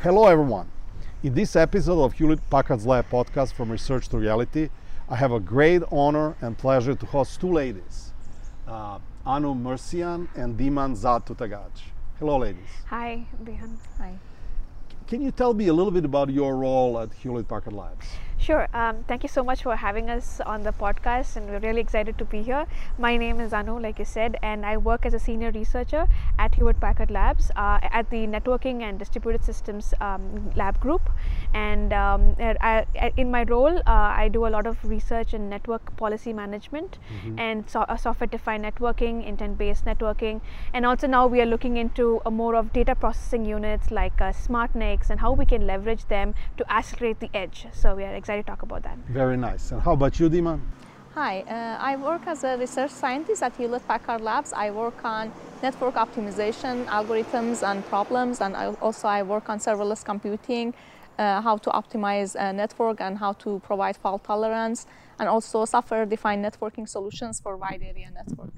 Hello, everyone. In this episode of Hewlett Packard's Lab podcast from Research to Reality, I have a great honor and pleasure to host two ladies, uh, Anu Mercian and Diman Zad Tootaghaj. Hello, ladies. Hi, Dejan. Hi. Can you tell me a little bit about your role at Hewlett Packard Labs? Sure. Um, thank you so much for having us on the podcast, and we're really excited to be here. My name is Anu, like you said, and I work as a senior researcher at Hewlett Packard Labs uh, at the Networking and Distributed Systems um, Lab Group. And um, I, in my role, uh, I do a lot of research in network policy management mm-hmm. and so, uh, software-defined networking, intent-based networking, and also now we are looking into a more of data processing units like uh, smart NICs and how we can leverage them to accelerate the edge. So we are excited to talk about that. Very nice. And how about you, Dima? Hi, uh, I work as a research scientist at Hewlett Packard Labs. I work on network optimization algorithms and problems, and I also I work on serverless computing, uh, how to optimize a network and how to provide fault tolerance, and also software-defined networking solutions for wide area network.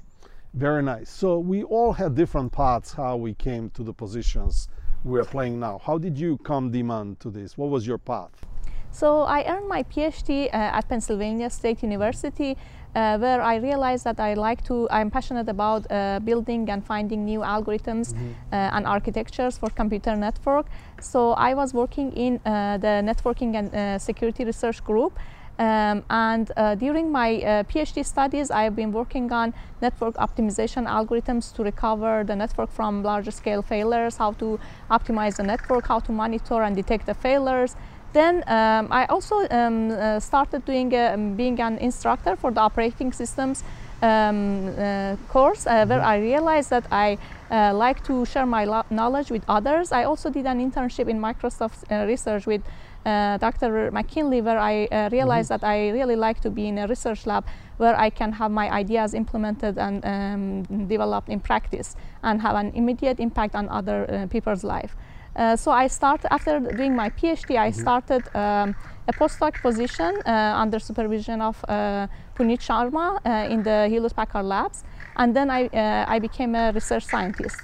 Very nice. So we all had different paths how we came to the positions we are playing now. How did you come Diman to this? What was your path? So I earned my PhD uh, at Pennsylvania State University, uh, where I realized that I like to, I'm passionate about uh, building and finding new algorithms mm-hmm. Uh, and architectures for computer network. So I was working in uh, the networking and uh, security research group. Um, and uh, during my uh, PhD studies, I have been working on network optimization algorithms to recover the network from larger scale failures, how to optimize the network, how to monitor and detect the failures. Then um, I also um, uh, started doing um, being an instructor for the operating systems um, uh, course, uh, where I realized that I uh, like to share my knowledge with others. I also did an internship in Microsoft uh, research with uh, Dr. McKinley, where I uh, realized mm-hmm. that I really like to be in a research lab where I can have my ideas implemented and um, developed in practice and have an immediate impact on other uh, people's life. Uh, so I started after doing my PhD. I mm-hmm. started um, a postdoc position uh, under supervision of uh, Puneet Sharma in the Hewlett Packard Labs, and then I I became a research scientist.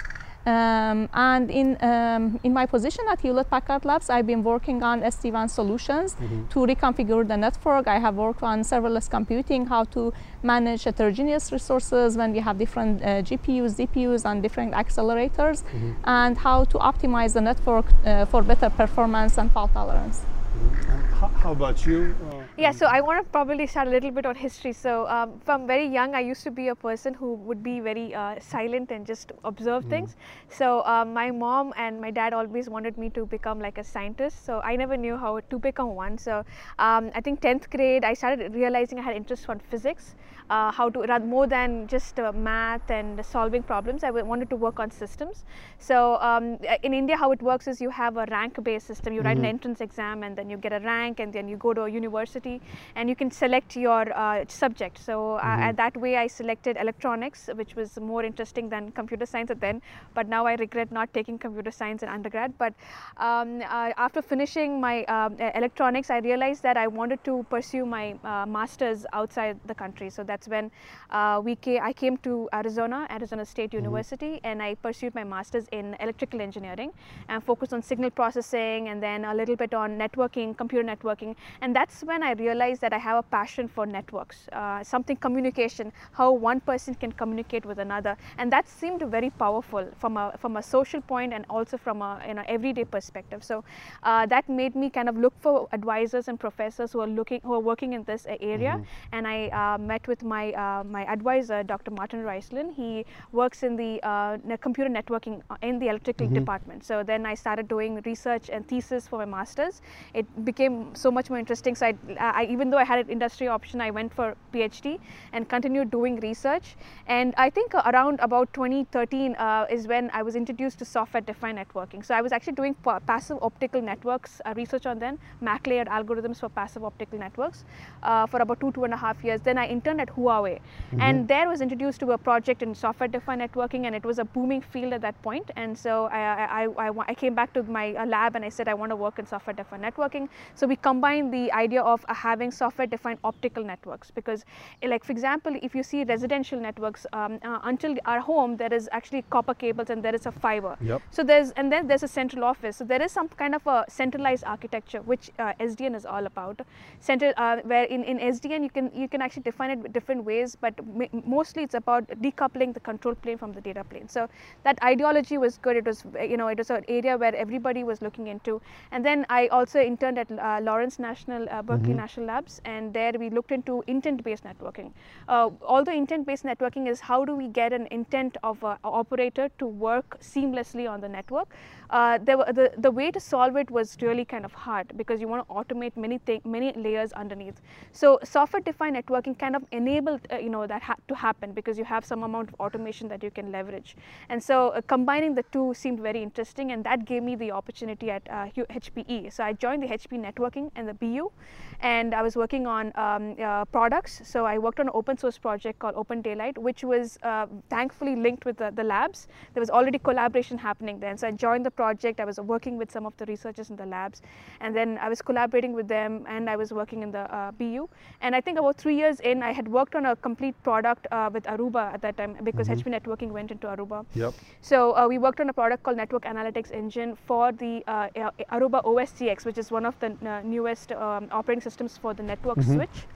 Um, and in, um, in my position at Hewlett Packard Labs, I've been working on SD-WAN solutions mm-hmm. to reconfigure the network. I have worked on serverless computing, how to manage heterogeneous resources when we have different uh, GPUs, DPUs, and different accelerators, mm-hmm. and how to optimize the network uh, for better performance and fault tolerance. Mm-hmm. How about you? Uh, yeah, so I want to probably start a little bit on history. So um, from very young, I used to be a person who would be very uh, silent and just observe mm. things. So um, my mom and my dad always wanted me to become like a scientist. So I never knew how to become one. So um, I think 10th grade, I started realizing I had interest on physics uh, how to run more than just uh, math and solving problems. I wanted to work on systems. So um, in India, how it works is you have a rank-based system. You write an mm-hmm. entrance exam and then you get a rank, and then you go to a university, and you can select your uh, subject. So uh, mm-hmm. that way, I selected electronics, which was more interesting than computer science at then. But now I regret not taking computer science in undergrad. But um, uh, after finishing my um, electronics, I realized that I wanted to pursue my uh, masters outside the country. So that's when uh, we came, I came to Arizona, Arizona State mm-hmm. University, and I pursued my master's in electrical engineering and focused on signal processing and then a little bit on networking, computer networking. And that's when I realized that I have a passion for networks, uh, something communication, how one person can communicate with another. And that seemed very powerful from a, from a social point and also from a you know, everyday perspective. So uh, that made me kind of look for advisors and professors who are looking, who are working in this area. Mm-hmm. And I uh, met with my uh, my advisor, Dr. Martin Reisslein. He works in the uh, computer networking in the electrical mm-hmm. department. So then I started doing research and thesis for my masters. It became so much more interesting. So I, I even though I had an industry option, I went for PhD and continued doing research. And I think around about 2013 uh, is when I was introduced to software-defined networking. So I was actually doing passive optical networks uh, research on then, MAC layered algorithms for passive optical networks uh, for about two two and a half years. Then I interned at Huawei. Mm-hmm. And there was introduced to a project in software defined networking, and it was a booming field at that point. And so I, I, I, I came back to my uh, lab and I said, I want to work in software defined networking. So we combined the idea of having software-defined optical networks because, eh, like for example, if you see residential networks, um, uh, until our home there is actually copper cables and there is a fiber. Yep. So there's and then there's a central office. So there is some kind of a centralized architecture which uh, SDN is all about. Central, uh, where in, in SDN you can you can actually define it different ways, but mostly it's about decoupling the control plane from the data plane. So that ideology was good. It was you know it was an area where everybody was looking into. And then I also interned at uh, Lawrence National uh, Berkeley Mhm. National Labs, and there we looked into intent-based networking. Uh, although intent-based networking is how do we get an intent of an operator to work seamlessly on the network. Uh, there were, the the way to solve it was really kind of hard because you want to automate many many layers underneath. So software-defined networking kind of enabled uh, you know that ha- to happen because you have some amount of automation that you can leverage. And so uh, combining the two seemed very interesting, and that gave me the opportunity at uh, HPE. So I joined the HP networking and the BU, and I was working on um, uh, products. So I worked on an open source project called Open Daylight, which was uh, thankfully linked with the, the labs. There was already collaboration happening then. So I joined the project. I was working with some of the researchers in the labs, and then I was collaborating with them, and I was working in the uh, BU. And I think about three years in, I had worked on a complete product uh, with Aruba at that time because Mhm. HP networking went into Aruba. Yep. So uh, we worked on a product called Network Analytics Engine for the uh, Aruba OS-CX, which is one of the newest um, operating systems for the network Mhm. switch.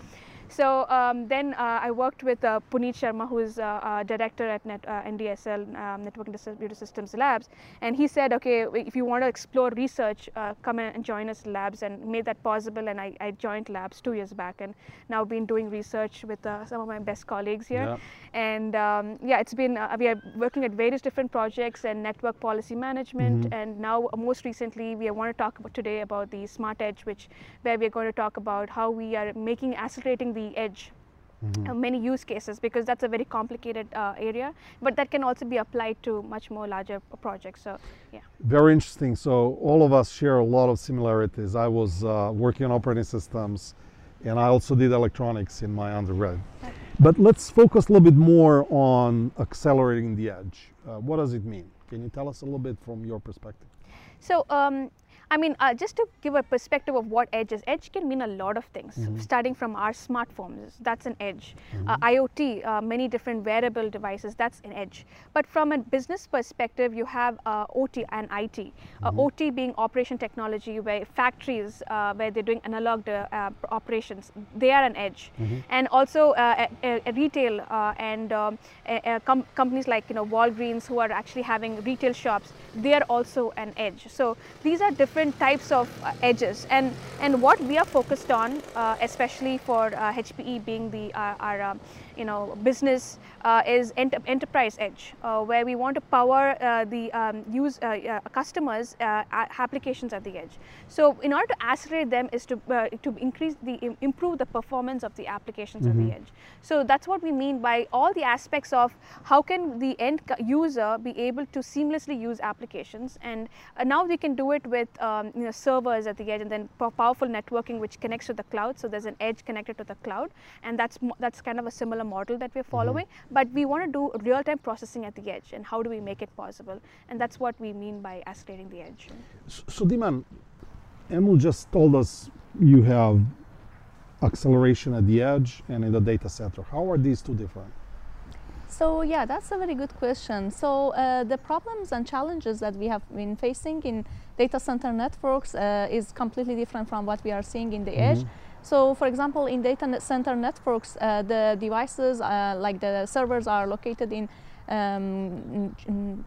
So um, then uh, I worked with uh, Puneet Sharma, who is uh, uh, director at Net, uh, NDSL, um, Network and Distributed Systems Labs, and he said, okay, if you want to explore research, come and join us labs, and made that possible. And I, I joined labs two years back, and now been doing research with some of my best colleagues here. Yeah. And um, yeah, it's been uh, we are working at various different projects and network policy management, Mhm. and now uh, most recently we want to talk about today about the smart edge, which where we are going to talk about how we are making accelerating the edge. Mhm. uh, many use cases because that's a very complicated uh, area, but that can also be applied to much more larger p- projects. So, yeah. Very interesting. So all of us share a lot of similarities. I was uh, working on operating systems, and I also did electronics in my undergrad. But let's focus a little bit more on accelerating the edge. Uh, what does it mean? Can you tell us a little bit from your perspective? So, um, I mean, uh, just to give a perspective of what edge is, edge can mean a lot of things, Mhm. starting from our smartphones, that's an edge. Uh, Mhm. IoT, uh, many different wearable devices, that's an edge. But from a business perspective, you have uh, OT and IT. Uh, Mhm. OT being operation technology, where factories, uh, where they're doing analog uh, uh, operations, they are an edge. Mhm. And also uh, retail uh, and um, com- companies like you know Walgreens, who are actually having retail shops, they are also an edge. So these are different types of uh, edges, and and what we are focused on, uh, especially for uh, HPE being the uh, our um, you know business uh, is ent- enterprise edge, uh, where we want to power uh, the um, use uh, uh, customers uh, applications at the edge. So in order to accelerate them is to uh, to increase the improve the performance of the applications at Mhm. the edge. So that's what we mean by all the aspects of how can the end user be able to seamlessly use applications, and uh, now we can do it with um, you know servers at the edge, and then powerful networking which connects to the cloud. So there's an edge connected to the cloud, and that's that's kind of a similar model that we're following. But we want to do real-time processing at the edge, and how do we make it possible? And that's what we mean by accelerating the edge. So, so Diman, Emil just told us you have acceleration at the edge and in the data center. How are these two different? So yeah, that's a very good question. So uh, the problems and challenges that we have been facing in data center networks uh, is completely different from what we are seeing in the edge. So for example, in data center networks, uh, the devices uh, like the servers are located in um,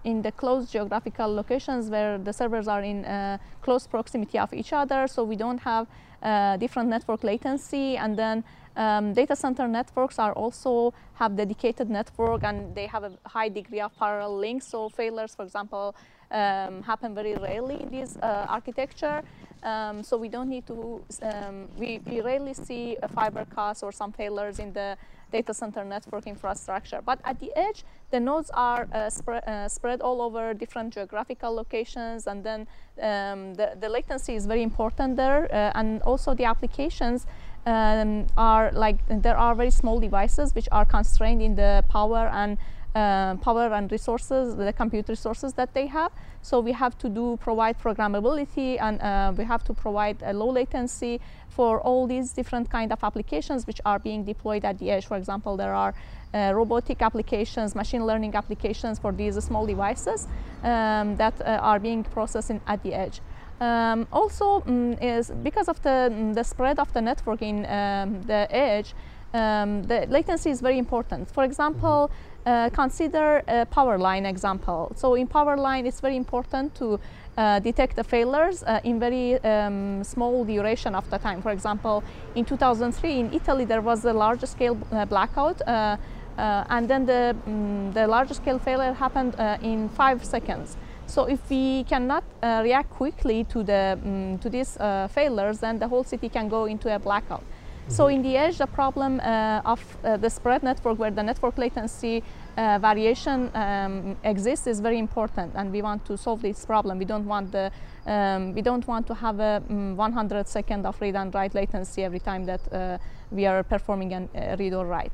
in the close geographical locations where the servers are in uh, close proximity of each other, so we don't have uh, different network latency. And then um, data center networks are also have dedicated network and they have a high degree of parallel links. So failures, for example, um, happen very rarely in this uh, architecture. Um, so we don't need to, um, we, we rarely see a fiber cuts or some failures in the data center network infrastructure. But at the edge, the nodes are uh, uh, spread all over different geographical locations, and then um, the, the latency is very important there, uh, and also the applications um, are like there are very small devices which are constrained in the power and uh, power and resources, the compute resources that they have. So we have to do provide programmability and uh, we have to provide a low latency for all these different kind of applications which are being deployed at the edge. For example, there are uh, robotic applications, machine learning applications for these small devices um, that uh, are being processed in, at the edge. Um, also, um, is because of the, mm, the spread of the network in um, the edge, um, the latency is very important. For example, uh, consider a power line example. So in power line, it's very important to uh, detect the failures uh, in very um, small duration of the time. For example, in 2003 in Italy, there was a large scale uh, blackout. Uh, and then the, um, the large scale failure happened in five seconds. So if we cannot react quickly to the um, to these failures, then the whole city can go into a blackout. Mm -hmm. So in the edge, the problem uh, of uh, the spread network, where the network latency uh, variation um, exists, is very important, and we want to solve this problem. We don't want the um, we don't want to have a um, 100 second of read and write latency every time that uh, we are performing a read or write.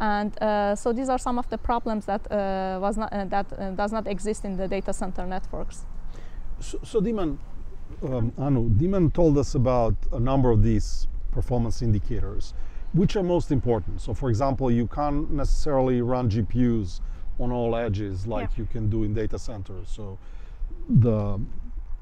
And uh, so these are some of the problems that uh, was not uh, that uh, does not exist in the data center networks. So, so Diman, um, Anu, Diman told us about a number of these performance indicators. Which are most important? So, for example, you can't necessarily run GPUs on all edges like yeah. you can do in data centers. So, the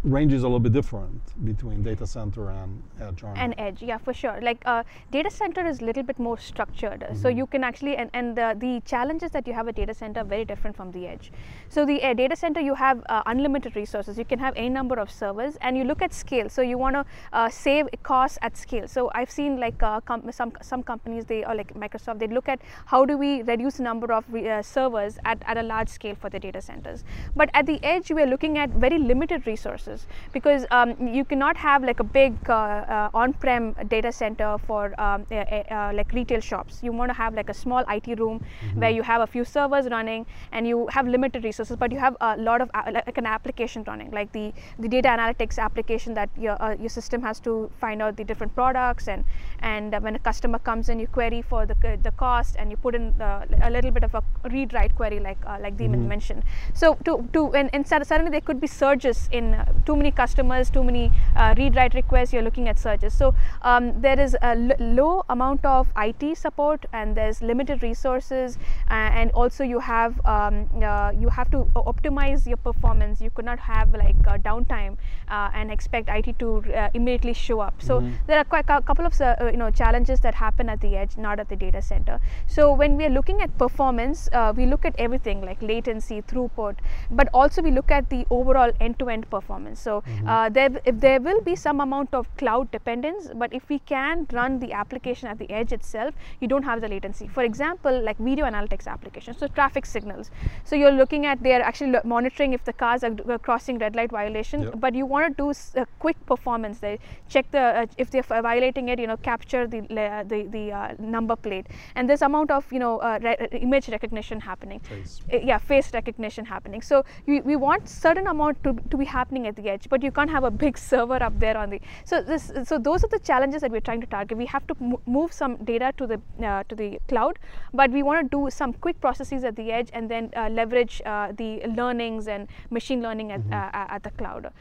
range is a little bit different between data center and edge and edge yeah for sure. Like uh, data center is a little bit more structured. Mm -hmm. so you can actually and, and the, the challenges that you have at data center are very different from the edge. So the uh, data center you have uh, unlimited resources. You can have any number of servers and you look at scale. So you want to uh, save costs at scale. So i've seen like uh, some some companies they are like microsoft they look at how do we reduce the number of uh, servers at, at a large scale for the data centers. But at the edge we are looking at very limited resources because um, you cannot have like a big uh, uh, on-prem data center for um, like retail shops. You want to have like a small IT room mm-hmm. where you have a few servers running and you have limited resources, but you have a lot of uh, like an application running, like the the data analytics application that your uh, your system has to find out the different products and and uh, when a customer comes in, you query for the the cost and you put in a little bit of a read write query like like Diman mm-hmm. mentioned. So to to and, and suddenly there could be surges in too many customers, too many uh, read write requests, you're looking at surges. So um, there is a low amount of IT support and there's limited resources uh, and also you have um, uh, you have to optimize your performance. You could not have like downtime uh, and expect IT to uh, immediately show up. So mm -hmm. there are quite a couple of uh, you know challenges that happen at the edge, not at the data center. So when we are looking at performance, we look at everything like latency, throughput, but also we look at the overall end-to-end -end performance. So mm-hmm. uh, there, if there will be some amount of cloud dependence, but if we can run the application at the edge itself, you don't have the latency. For example, like video analytics applications, so traffic signals. So you're looking at they're actually lo- monitoring if the cars are, are crossing red light violation, yep. but you want to do a quick performance. They check the uh, if they're violating it, you know, capture the uh, the the uh, number plate, and there's amount of you know uh, re- image recognition happening. Face. Yeah, face recognition happening. So we, we want certain amount to, to be happening at the edge, but you can't have a big server up there on the. So this, so those are the challenges that we're trying to target. We have to move some data to the uh, to the cloud, but we want to do some quick processes at the edge and then uh, leverage uh, the learnings and machine learning at, mm -hmm. at the cloud.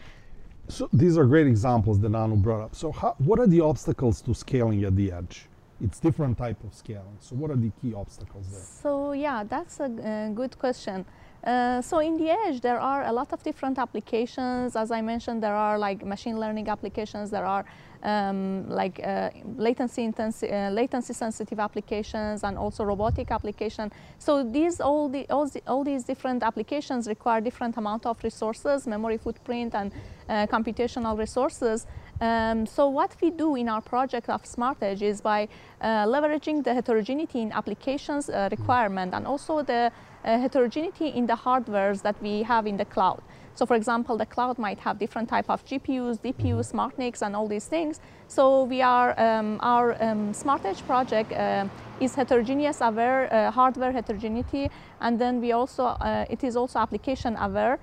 So these are great examples that Anu brought up. So how, what are the obstacles to scaling at the edge? It's different type of scaling. So what are the key obstacles there? So yeah, that's a uh, good question. Uh, so in the edge, there are a lot of different applications. As I mentioned, there are like machine learning applications. There are um, like uh, latency, uh, latency sensitive applications and also robotic application. So these all, the, all, the, all, these different applications require different amount of resources, memory footprint and uh, computational resources. Um, so what we do in our project of Smart Edge is by uh, leveraging the heterogeneity in applications requirement and also the heterogeneity in the hardwares that we have in the cloud. So for example, the cloud might have different type of GPUs, DPUs, mm-hmm. SmartNICs, and all these things. So we are, um, our um, Smart Edge project uh, is heterogeneous aware, uh, hardware heterogeneity, and then we also, uh, it is also application aware, uh,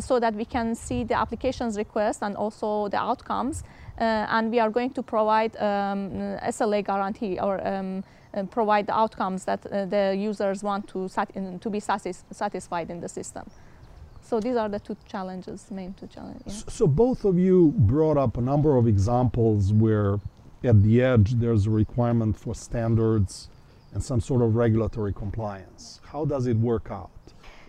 so that we can see the applications request and also the outcomes. Uh, and we are going to provide um, SLA guarantee or um, uh, provide the outcomes that uh, the users want to, to be satis- satisfied in the system. So these are the two challenges, main two challenges. Yeah. So both of you brought up a number of examples where at the edge there's a requirement for standards and some sort of regulatory compliance. How does it work out?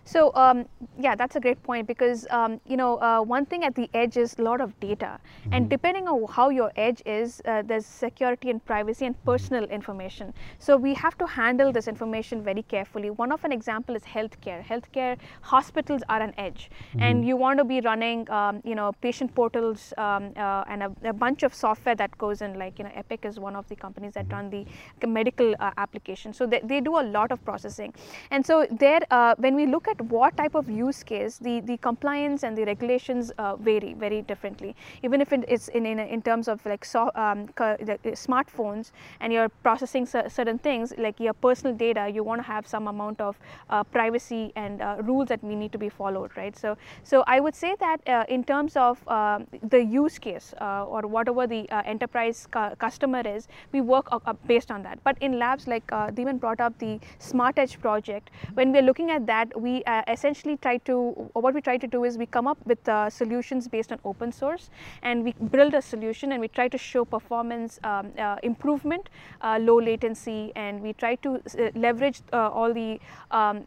So um, yeah, that's a great point because um, you know uh, one thing at the edge is a lot of data, mm-hmm. and depending on how your edge is, uh, there's security and privacy and personal information. So we have to handle this information very carefully. One of an example is healthcare. Healthcare hospitals are an edge, mm-hmm. and you want to be running um, you know patient portals um, uh, and a, a, bunch of software that goes in. Like you know Epic is one of the companies that mm-hmm. run the medical uh, application. So they, they do a lot of processing, and so there uh, when we look at at what type of use case, the, the compliance and the regulations uh, vary very differently. Even if it is in, in, in terms of like so, um, the smartphones and you're processing certain things like your personal data, you want to have some amount of uh, privacy and uh, rules that we need to be followed, right? So, so I would say that uh, in terms of um, the use case uh, or whatever the uh, enterprise cu customer is, we work based on that. But in labs like uh, Diman brought up the Smart Edge project, when we're looking at that, we uh, essentially try to, what we try to do is we come up with uh, solutions based on open source and we build a solution and we try to show performance um, uh, improvement, uh, low latency, and we try to uh, leverage uh, all the um,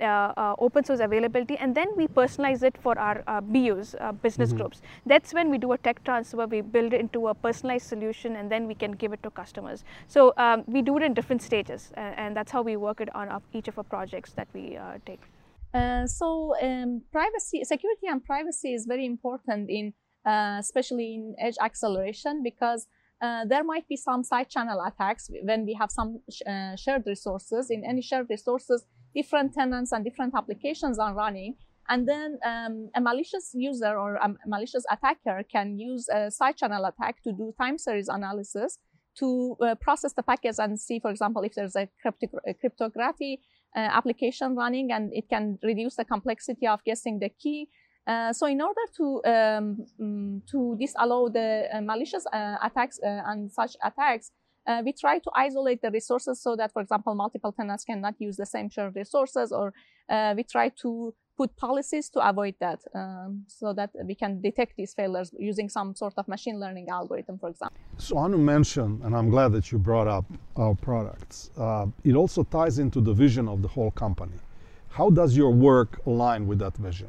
open source availability and then we personalize it for our BUs, business mm-hmm. groups. That's when we do a tech transfer, we build it into a personalized solution and then we can give it to customers. So um, we do it in different stages and that's how we work it on each of our projects that we take. Uh, so um, privacy, security and privacy is very important in, uh, especially in edge acceleration because uh, there might be some side channel attacks when we have some sh uh, shared resources. In any shared resources, different tenants and different applications are running. And then um, a malicious user or a malicious attacker can use a side channel attack to do time series analysis to uh, process the packets and see, for example, if there's a cryptography application running and it can reduce the complexity of guessing the key. Uh, so in order to um, mm, to disallow the uh, malicious uh, attacks uh, and such attacks, uh, we try to isolate the resources so that, for example, multiple tenants cannot use the same shared resources, or we try to put policies to avoid that um, so that we can detect these failures using some sort of machine learning algorithm, for example. So Anu mentioned, and I'm glad that you brought up our products, uh, it also ties into the vision of the whole company. How does your work align with that vision?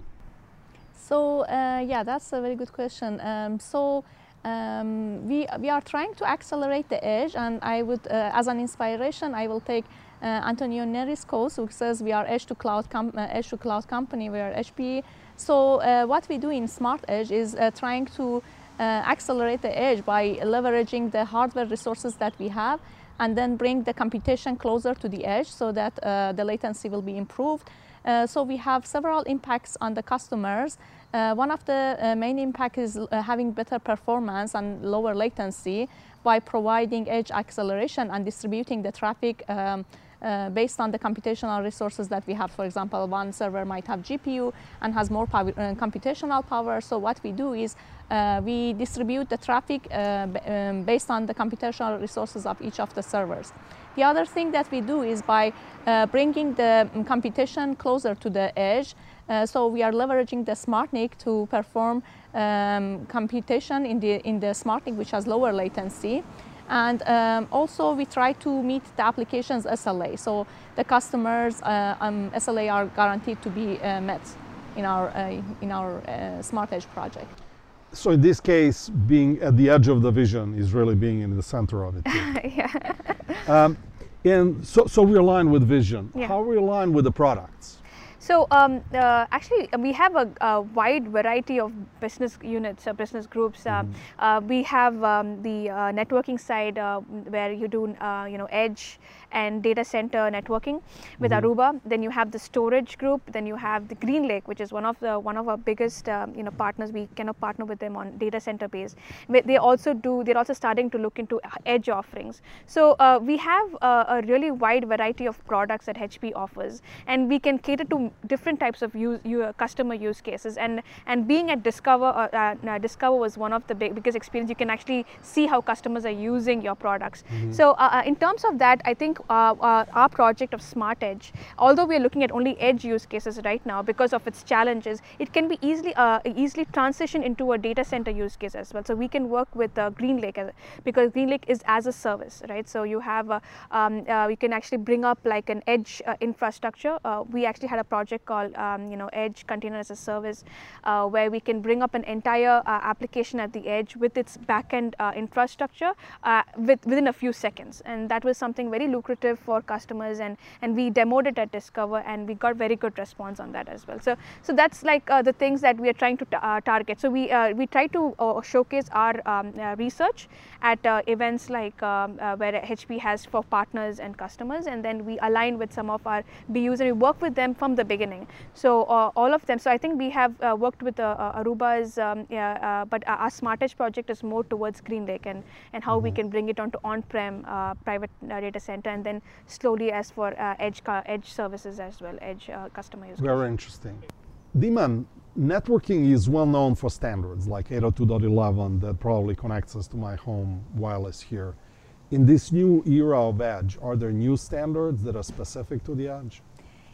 So uh, yeah, that's a very good question. Um, so um, we, we are trying to accelerate the edge and I would, uh, as an inspiration, I will take Antonio Neri's code, who says we are edge to cloud, uh, edge to cloud company, we are HPE. So uh, what we do in Smart Edge is trying to accelerate the edge by leveraging the hardware resources that we have and then bring the computation closer to the edge so that uh, the latency will be improved. Uh, so we have several impacts on the customers. Uh, one of the main impacts is having better performance and lower latency by providing edge acceleration and distributing the traffic um, uh, based on the computational resources that we have. For example, one server might have GPU and has more uh, computational power. So what we do is uh, we distribute the traffic uh, um, based on the computational resources of each of the servers. The other thing that we do is by uh, bringing the um, computation closer to the edge. Uh, so we are leveraging the SmartNIC to perform um, computation in the, in the SmartNIC, which has lower latency. And um, also we try to meet the application's SLA. So the customers' uh, um, SLA are guaranteed to be uh, met in our, uh, in our uh, Smart Edge project. So in this case, being at the edge of the vision is really being in the center of it. yeah. Um, and so, so we align with vision. Yeah. How we align with the products? So um, uh, actually, we have a, a, wide variety of business units, uh, business groups. Uh, mm -hmm. we have um, the uh, networking side uh, where you do, you know, edge and data center networking with mm -hmm. Aruba. Then you have the storage group. Then you have the GreenLake, which is one of the one of our biggest, um, you know, partners. We cannot partner with them on data center base. They also do. They're also starting to look into edge offerings. So we have a, a really wide variety of products that HP offers, and we can cater to different types of use, uh, customer use cases. And and being at Discover, uh, uh, Discover was one of the big biggest experience. You can actually see how customers are using your products. Mm-hmm. So uh, in terms of that, I think our project of Smart Edge, although we are looking at only edge use cases right now because of its challenges, it can be easily easily transitioned into a data center use case as well. So we can work with GreenLake because GreenLake is as a service, right? So you have um, you can actually bring up like an edge infrastructure. we actually had a project called um, you know Edge Container as a Service, uh, where we can bring up an entire uh, application at the edge with its backend uh, infrastructure uh, with, within a few seconds, and that was something very lucrative for customers, and and we demoed it at Discover, and we got very good response on that as well. So so that's like uh, the things that we are trying to uh, target. So we we try to showcase our um, research at events like um, where HP has for partners and customers, and then we align with some of our BUs and we work with them from the beginning. So uh, all of them. So I think we have uh, worked with uh, uh Aruba's, um, yeah, but our Smart Edge project is more towards GreenLake and and how mm -hmm. we mm-hmm. can bring it onto on-prem uh, private uh, data center, and then slowly as for edge edge services as well, edge customer use. Very interesting. Diman, networking is well known for standards like 802.11 that probably connects us to my home wireless here. In this new era of edge, are there new standards that are specific to the edge?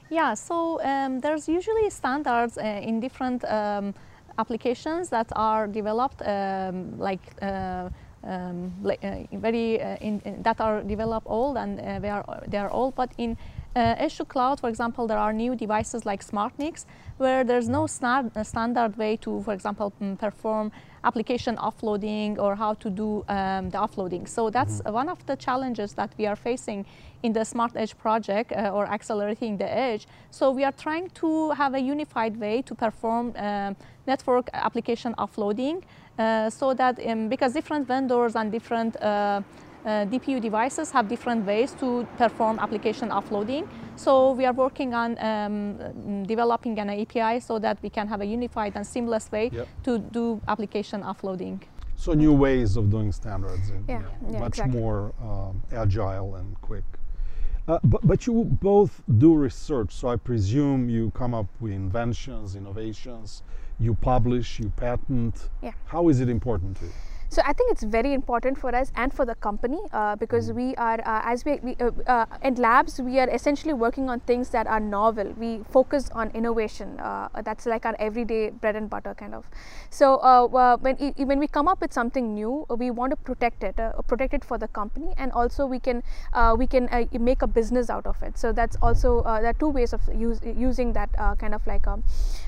Yeah, so um, there's usually standards uh, in different um, applications that are developed um, like uh, um, uh, very uh, in, in that are developed old and uh, they are they are old but in uh, edge cloud for example there are new devices like SmartNICs where there's no standard way to for example perform application offloading or how to do um, the offloading. So that's mm -hmm. one of the challenges that we are facing in the Smart Edge project uh, or accelerating the edge. So we are trying to have a unified way to perform um, network application offloading so that um, because different vendors and different uh, uh, DPU devices have different ways to perform application offloading. So we are working on um, developing an API so that we can have a unified and seamless way yep. to do application offloading. So new ways of doing standards and yeah, yeah, much exactly. more um, agile and quick. Uh, but, but you both do research, so I presume you come up with inventions, innovations, you publish, you patent. Yeah. How is it important to you? So I think it's very important for us and for the company uh, because mm. we are, uh, as we, we uh, uh, in labs, we are essentially working on things that are novel. We focus on innovation. Uh, that's like our everyday bread and butter kind of. So uh, when when we come up with something new, we want to protect it, protect it for the company, and also we can we can make a business out of it. So that's also there are two ways of use, using that kind of like.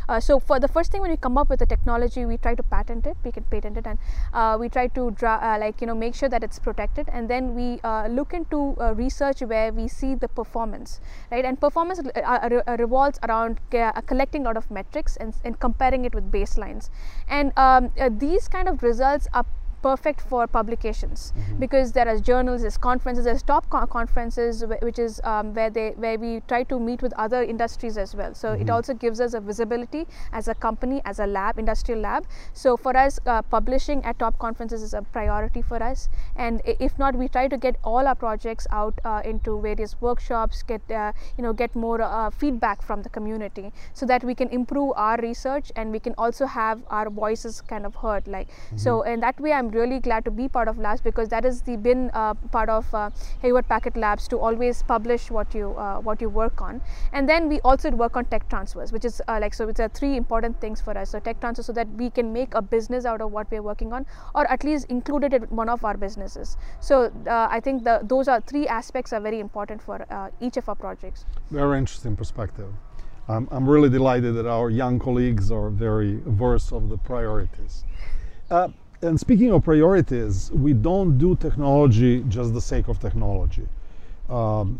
Um, so for the first thing, when we come up with a technology, we try to patent it. We can patent it, and we try to draw, uh, like you know make sure that it's protected and then we uh, look into uh, research where we see the performance right and performance uh, revolves around collecting a lot of metrics and, and comparing it with baselines and um, these kind of results are perfect for publications mm -hmm. because there are journals, there's conferences, there's top co conferences, which is um, where they where we try to meet with other industries as well. So mm -hmm. it mm-hmm. also gives us a visibility as a company, as a lab, industrial lab. So for us, uh, publishing at top conferences is a priority for us. And if not, we try to get all our projects out uh, into various workshops, get uh, you know get more uh, feedback from the community, so that we can improve our research and we can also have our voices kind of heard. Like mm -hmm. so, in that way, I'm really glad to be part of labs because that has the been uh, part of uh, Hewlett Packard Labs to always publish what you uh, what you work on. And then we also work on tech transfers, which is like so. It's three important things for us. So tech transfer, so that we can make a business out of what we're working on, or at least include it in one of our businesses. So I think the, those are three aspects are very important for each of our projects. Very interesting perspective. Um, I'm really delighted that our young colleagues are very versed of the priorities. Uh, and speaking of priorities, we don't do technology just the sake of technology. Um,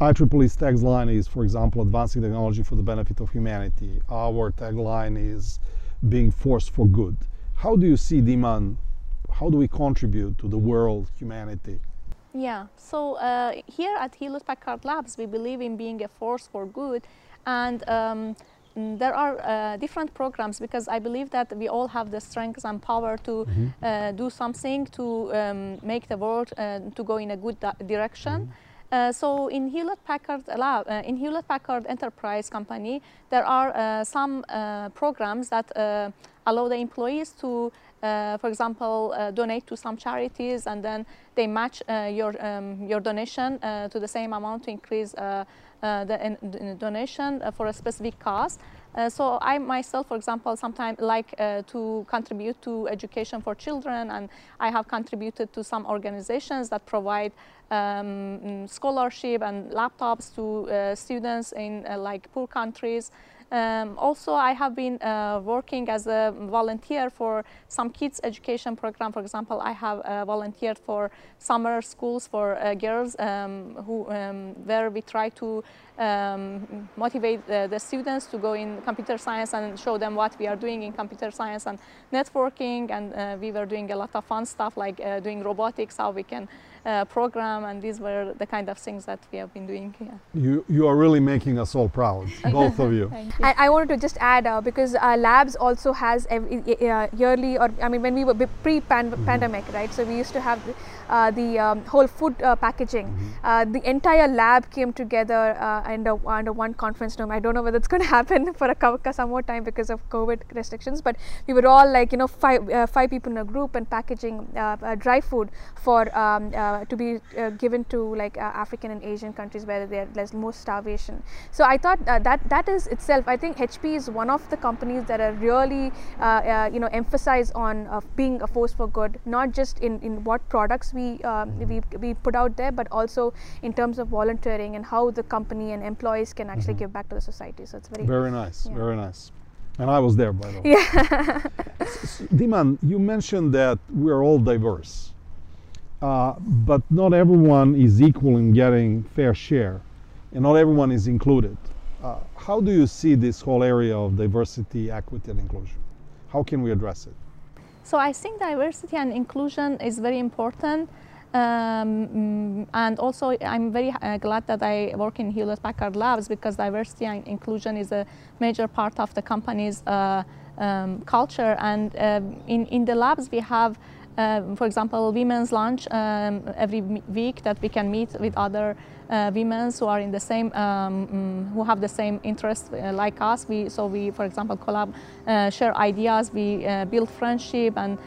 IEEE's tagline is, for example, advancing technology for the benefit of humanity. Our tagline is being forced for good. How do you see Diman? How do we contribute to the world, humanity? Yeah, so uh, here at Hewlett Packard Labs, we believe in being a force for good. And um, there are uh, different programs because I believe that we all have the strength and power to mm -hmm. uh, do something to um, make the world uh, to go in a good direction. Mm -hmm. Uh, so in Hewlett Packard Lab, uh, in Hewlett Packard Enterprise Company, there are uh, some uh, programs that uh, allow the employees to, uh, for example, donate to some charities, and then they match your um, your donation to the same amount to increase the, in, donation for a specific cause. Uh, so I myself, for example, sometimes like uh, to contribute to education for children, and I have contributed to some organizations that provide um, mm, scholarship and laptops to uh, students in uh, like poor countries. Um, also, I have been uh, working as a volunteer for some kids education program. For example, I have uh, volunteered for summer schools for uh, girls um, who, um, where we try to um, motivate the, students to go in computer science and show them what we are doing in computer science and networking. And uh, we were doing a lot of fun stuff like doing robotics, how we can uh, program, and these were the kind of things that we have been doing here. You, you are really making us all proud, both of you. you. I, I, wanted to just add uh, because uh, labs also has every, uh, yearly, or I mean, when we were pre-pandemic, mm -hmm. right? So we used to have Uh, the um, whole food uh, packaging. Mm-hmm. Uh, the entire lab came together uh, under, under one conference room. I don't know whether it's going to happen for a some more time because of COVID restrictions, but we were all like you know five five people in a group and packaging dry food for um, to be given to like African and Asian countries where there's more starvation. So I thought that that is itself. I think HP is one of the companies that are really you know emphasize on being a force for good, not just in in what products we, uh, we, we put out there, but also in terms of volunteering and how the company and employees can actually mm -hmm. give back to the society. So it's very very nice, yeah. very nice. And I was there, by the way. Yeah. Diman, you mentioned that we're all diverse, uh, but not everyone is equal in getting fair share, and not everyone is included. Uh, how do you see this whole area of diversity, equity, and inclusion? How can we address it? So I think diversity and inclusion is very important. Um, and also, I'm very uh, glad that I work in Hewlett Packard Labs because diversity and inclusion is a major part of the company's uh, um, culture. And um, in, in the labs, we have uh, for example, women's lunch um, every week that we can meet with other uh, women who are in the same, um, mm, who have the same interests uh, like us. We, so we, for example, collab, uh, share ideas, we build friendship, and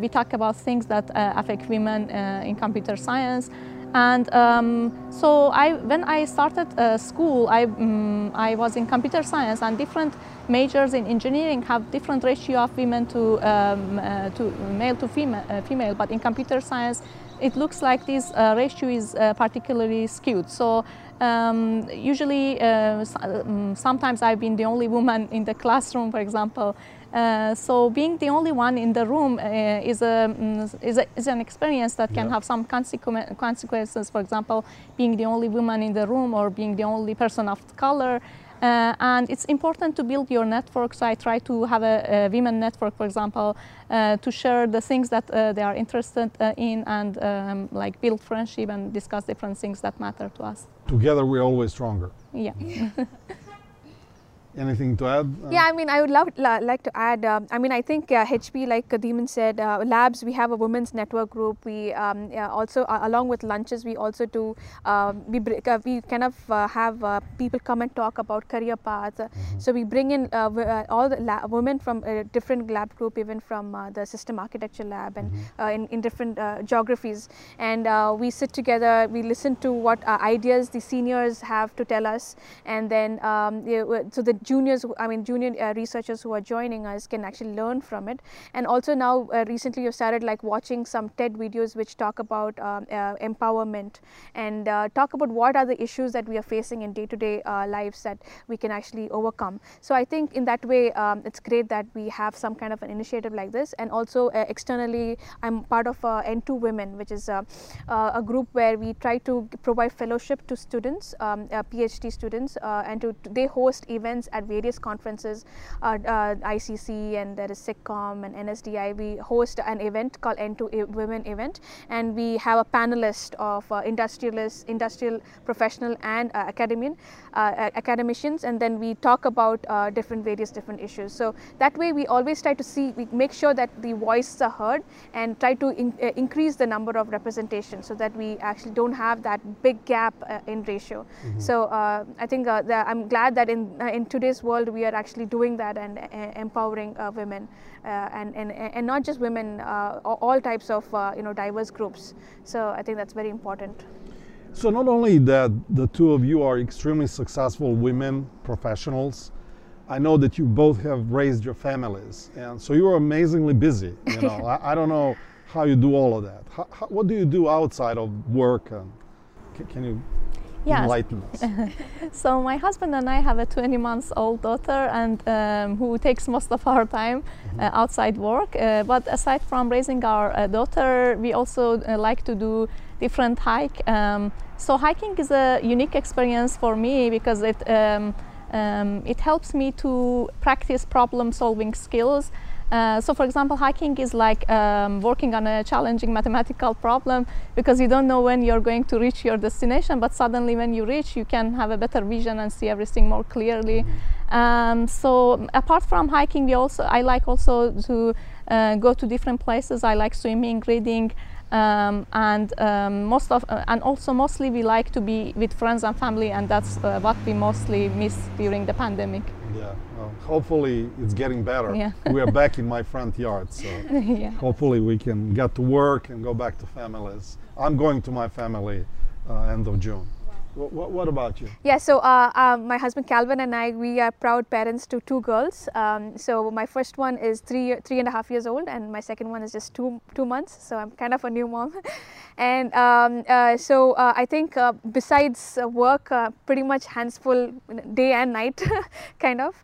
we talk about things that affect women in computer science. And um, so I, when I started uh, school, I, um, I was in computer science and different majors in engineering have different ratio of women to, um, uh, to male to female, uh, female, but in computer science, it looks like this uh, ratio is uh, particularly skewed. So um, usually, uh, um, sometimes I've been the only woman in the classroom, for example, uh, so being the only one in the room uh, is, a, mm, is, a, is, an experience that can yeah. have some consequ consequences. For example, being the only woman in the room or being the only person of color. Uh, and it's important to build your network. So I try to have a, a women network, for example, uh, to share the things that uh, they are interested uh, in and um, like build friendship and discuss different things that matter to us. Together we're always stronger. Yeah. Anything to add? Uh, yeah, I mean, I would love like to add. Um, I mean, I think uh, HP, like Diman said, uh, labs. We have a women's network group. We um, also, uh, along with lunches, we also do. Um, we uh, we kind of uh, have people come and talk about career paths. Mm -hmm. So we bring in all the women from a different lab group, even from the system architecture lab and mm -hmm. in in different geographies. And we sit together. We listen to what ideas the seniors have to tell us, and then um, so the juniors, I mean junior uh, researchers who are joining us can actually learn from it. And also now uh, recently you've started like watching some TED videos which talk about um, uh, empowerment and uh, talk about what are the issues that we are facing in day-to-day -day, lives that we can actually overcome. So I think in that way um, it's great that we have some kind of an initiative like this and also externally I'm part of N2 Women which is a group where we try to provide fellowship to students, um, PhD students and to, they host events at various conferences, uh, uh, ICC and there is SIGCOMM and NSDI. We host an event called N2 Women event, and we have a panelist of uh, industrialists, industrial professional, and uh, academian uh, academicians, and then we talk about uh, different various different issues. So that way, we always try to see, we make sure that the voices are heard, and try to in, increase the number of representation, so that we actually don't have that big gap in ratio. Mm-hmm. So I think I'm glad that in in today's world we are actually doing that and uh, empowering uh, women, uh, and, and and not just women, all types of you know diverse groups. So I think that's very important. So not only that the two of you are extremely successful women professionals, I know that you both have raised your families, and so you are amazingly busy. You know, I, I, don't know how you do all of that. How, how, what do you do outside of work? And can, can you yes. enlighten us? so my husband and I have a 20 months old daughter, and um, who takes most of our time mm-hmm. uh, outside work. Uh, but aside from raising our uh, daughter, we also uh, like to do different hike. Um, so hiking is a unique experience for me because it um, um, it helps me to practice problem solving skills. Uh, so for example, hiking is like um, working on a challenging mathematical problem because you don't know when you're going to reach your destination, but suddenly when you reach, you can have a better vision and see everything more clearly. Mm-hmm. Um, so apart from hiking, we also I like also to uh, go to different places. I like swimming, reading, um, and um, most of uh, and also mostly we like to be with friends and family and that's uh, what we mostly miss during the pandemic yeah hopefully it's getting better yeah. we are back in my front yard so yeah. hopefully we can get to work and go back to families i'm going to my family uh, end of june what, what, about you? Yeah, so uh, uh, my husband Calvin and I, we are proud parents to two girls. Um, so my first one is three, three and a half years old, and my second one is just two, two months. So I'm kind of a new mom. and um, uh, so uh, I think uh, besides work, uh, pretty much hands full day and night, kind of.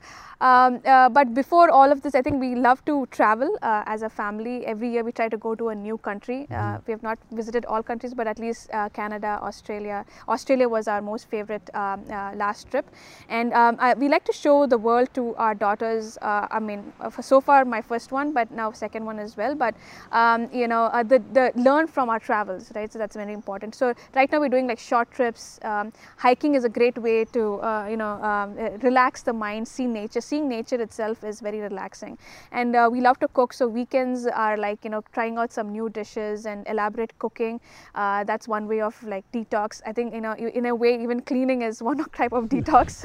Um, uh, but before all of this, I think we love to travel uh, as a family. Every year we try to go to a new country. Uh, mm-hmm. we have not visited all countries, but at least uh, Canada, Australia. Australia was our most favorite um, uh, last trip. And um, I, we like to show the world to our daughters. Uh, I mean, so far my first one, but now second one as well. But, um, you know, the, the learn from our travels, right? So that's very important. So right now we're doing like short trips. Um, hiking is a great way to, you know, um, relax the mind, see nature, seeing nature itself is very relaxing. And uh, we love to cook, so weekends are like, you know, trying out some new dishes and elaborate cooking. Uh, that's one way of like detox. I think, you know, in a way, even cleaning is one type of detox.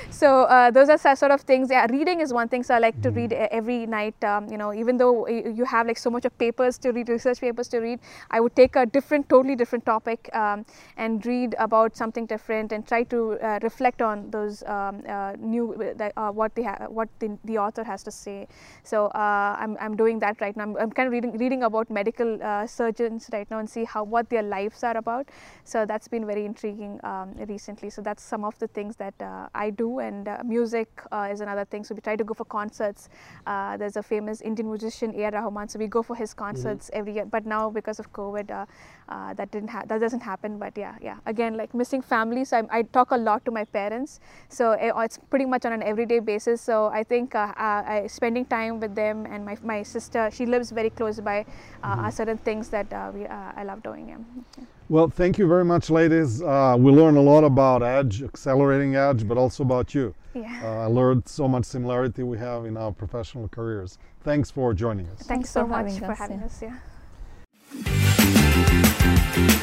so uh, those are sort of things. Yeah, reading is one thing. So I like to read every night. Um, you know, even though you have like so much of papers to read, research papers to read, I would take a different, totally different topic um, and read about something different and try to uh, reflect on those um, uh, new uh, uh, what the what the, the, author has to say. So uh, I'm, I'm doing that right now. I'm, I'm kind of reading reading about medical uh, surgeons right now and see how what their lives are about. So that's been very intriguing um, recently. So that's some of the things that uh, I do, and uh, music is another thing. So we try to go for concerts. there's a famous Indian musician A.R. Rahman, so we go for his mm-hmm. concerts mm-hmm. every year. But now because of COVID, that didn't ha- that doesn't happen. But yeah, yeah. Again, like missing family. So I, I talk a lot to my parents. So eh, it's pretty much on an everyday basis. So I think uh, uh, I, spending time with them and my, my sister, she lives very close by, uh, mm-hmm. are certain things that we, I love doing. Yeah. Well, thank you very much, ladies. Uh, we learned a lot about Edge, accelerating Edge, but also about you. Yeah. Uh, I learned so much similarity we have in our professional careers. Thanks for joining us. Thanks, Thanks so for much having for us, having yeah. us. Yeah.